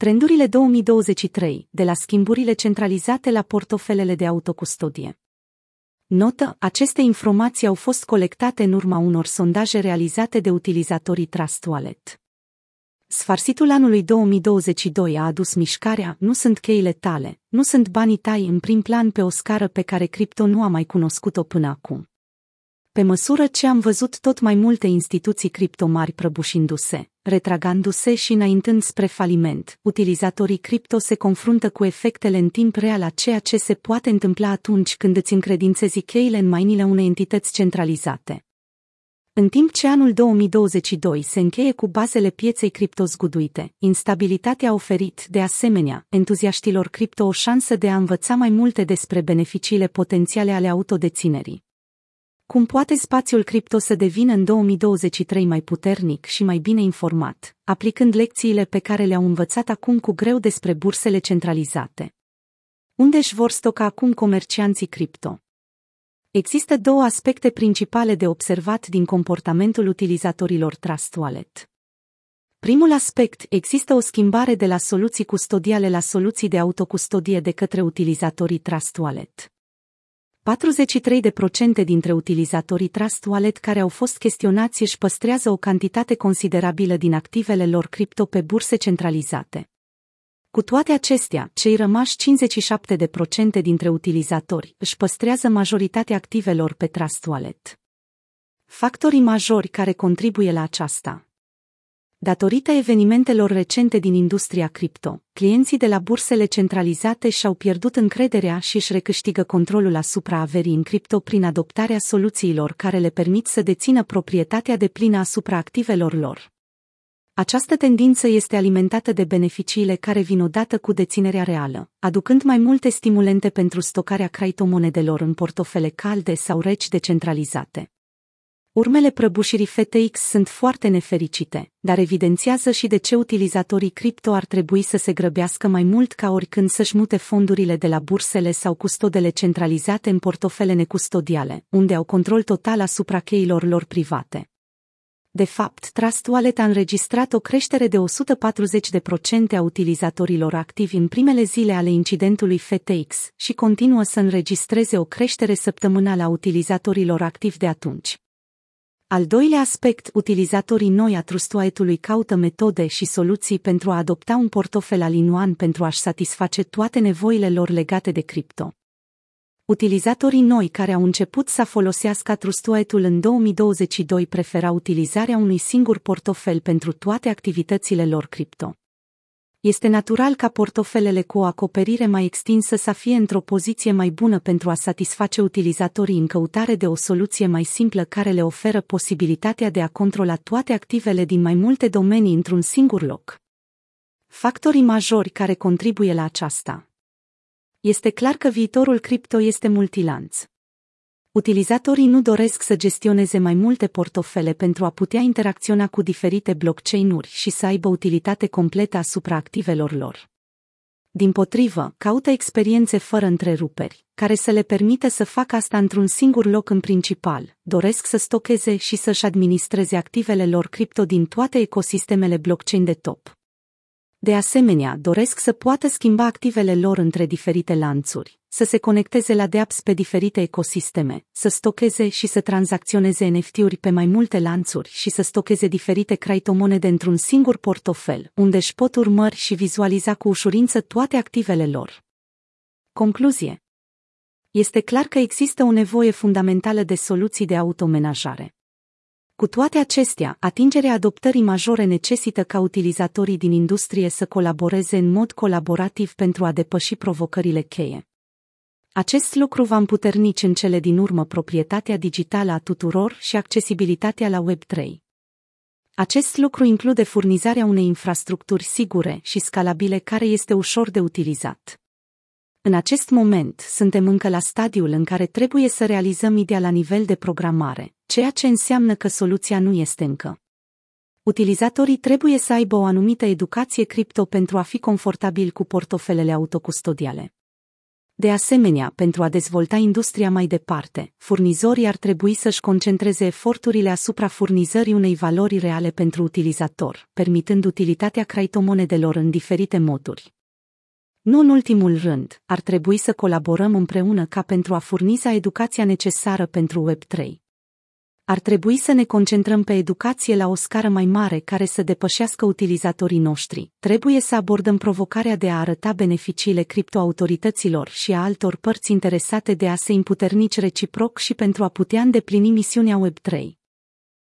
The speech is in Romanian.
Trendurile 2023, de la schimburile centralizate la portofelele de autocustodie. Notă, aceste informații au fost colectate în urma unor sondaje realizate de utilizatorii Trust Wallet. Sfarsitul anului 2022 a adus mișcarea, nu sunt cheile tale, nu sunt banii tai în prim plan pe o scară pe care cripto nu a mai cunoscut-o până acum. Pe măsură ce am văzut tot mai multe instituții cripto mari prăbușindu-se, retragându-se și înaintând spre faliment, utilizatorii cripto se confruntă cu efectele în timp real a ceea ce se poate întâmpla atunci când îți încredințezi cheile în mainile unei entități centralizate. În timp ce anul 2022 se încheie cu bazele pieței cripto zguduite, instabilitatea a oferit, de asemenea, entuziaștilor cripto o șansă de a învăța mai multe despre beneficiile potențiale ale autodeținerii. Cum poate spațiul cripto să devină în 2023 mai puternic și mai bine informat, aplicând lecțiile pe care le-au învățat acum cu greu despre bursele centralizate? Unde își vor stoca acum comercianții cripto? Există două aspecte principale de observat din comportamentul utilizatorilor Trust Wallet. Primul aspect, există o schimbare de la soluții custodiale la soluții de autocustodie de către utilizatorii Trust Wallet. 43% dintre utilizatorii Trust Wallet care au fost chestionați își păstrează o cantitate considerabilă din activele lor cripto pe burse centralizate. Cu toate acestea, cei rămași 57% dintre utilizatori își păstrează majoritatea activelor pe Trust Wallet. Factorii majori care contribuie la aceasta Datorită evenimentelor recente din industria cripto, clienții de la bursele centralizate și-au pierdut încrederea și își recâștigă controlul asupra averii în cripto prin adoptarea soluțiilor care le permit să dețină proprietatea de plină asupra activelor lor. Această tendință este alimentată de beneficiile care vin odată cu deținerea reală, aducând mai multe stimulente pentru stocarea criptomonedelor în portofele calde sau reci decentralizate. Urmele prăbușirii FTX sunt foarte nefericite, dar evidențiază și de ce utilizatorii cripto ar trebui să se grăbească mai mult ca oricând să-și mute fondurile de la bursele sau custodele centralizate în portofele necustodiale, unde au control total asupra cheilor lor private. De fapt, Trust Wallet a înregistrat o creștere de 140% a utilizatorilor activi în primele zile ale incidentului FTX și continuă să înregistreze o creștere săptămânală a utilizatorilor activi de atunci. Al doilea aspect, utilizatorii noi a trustoaetului caută metode și soluții pentru a adopta un portofel alinuan pentru a-și satisface toate nevoile lor legate de cripto. Utilizatorii noi care au început să folosească trustoaetul în 2022 preferau utilizarea unui singur portofel pentru toate activitățile lor cripto este natural ca portofelele cu o acoperire mai extinsă să fie într-o poziție mai bună pentru a satisface utilizatorii în căutare de o soluție mai simplă care le oferă posibilitatea de a controla toate activele din mai multe domenii într-un singur loc. Factorii majori care contribuie la aceasta. Este clar că viitorul cripto este multilanț. Utilizatorii nu doresc să gestioneze mai multe portofele pentru a putea interacționa cu diferite blockchain-uri și să aibă utilitate completă asupra activelor lor. Din potrivă, caută experiențe fără întreruperi, care să le permită să facă asta într-un singur loc în principal, doresc să stocheze și să-și administreze activele lor cripto din toate ecosistemele blockchain de top. De asemenea, doresc să poată schimba activele lor între diferite lanțuri, să se conecteze la dApps pe diferite ecosisteme, să stocheze și să tranzacționeze NFT-uri pe mai multe lanțuri și să stocheze diferite criptomonede într-un singur portofel, unde își pot urmări și vizualiza cu ușurință toate activele lor. Concluzie Este clar că există o nevoie fundamentală de soluții de automenajare. Cu toate acestea, atingerea adoptării majore necesită ca utilizatorii din industrie să colaboreze în mod colaborativ pentru a depăși provocările cheie. Acest lucru va împuternici în cele din urmă proprietatea digitală a tuturor și accesibilitatea la Web3. Acest lucru include furnizarea unei infrastructuri sigure și scalabile care este ușor de utilizat. În acest moment, suntem încă la stadiul în care trebuie să realizăm ideea la nivel de programare, ceea ce înseamnă că soluția nu este încă. Utilizatorii trebuie să aibă o anumită educație cripto pentru a fi confortabil cu portofelele autocustodiale. De asemenea, pentru a dezvolta industria mai departe, furnizorii ar trebui să-și concentreze eforturile asupra furnizării unei valori reale pentru utilizator, permitând utilitatea criptomonedelor în diferite moduri. Nu în ultimul rând, ar trebui să colaborăm împreună ca pentru a furniza educația necesară pentru Web3 ar trebui să ne concentrăm pe educație la o scară mai mare care să depășească utilizatorii noștri. Trebuie să abordăm provocarea de a arăta beneficiile criptoautorităților și a altor părți interesate de a se imputernici reciproc și pentru a putea îndeplini misiunea Web3.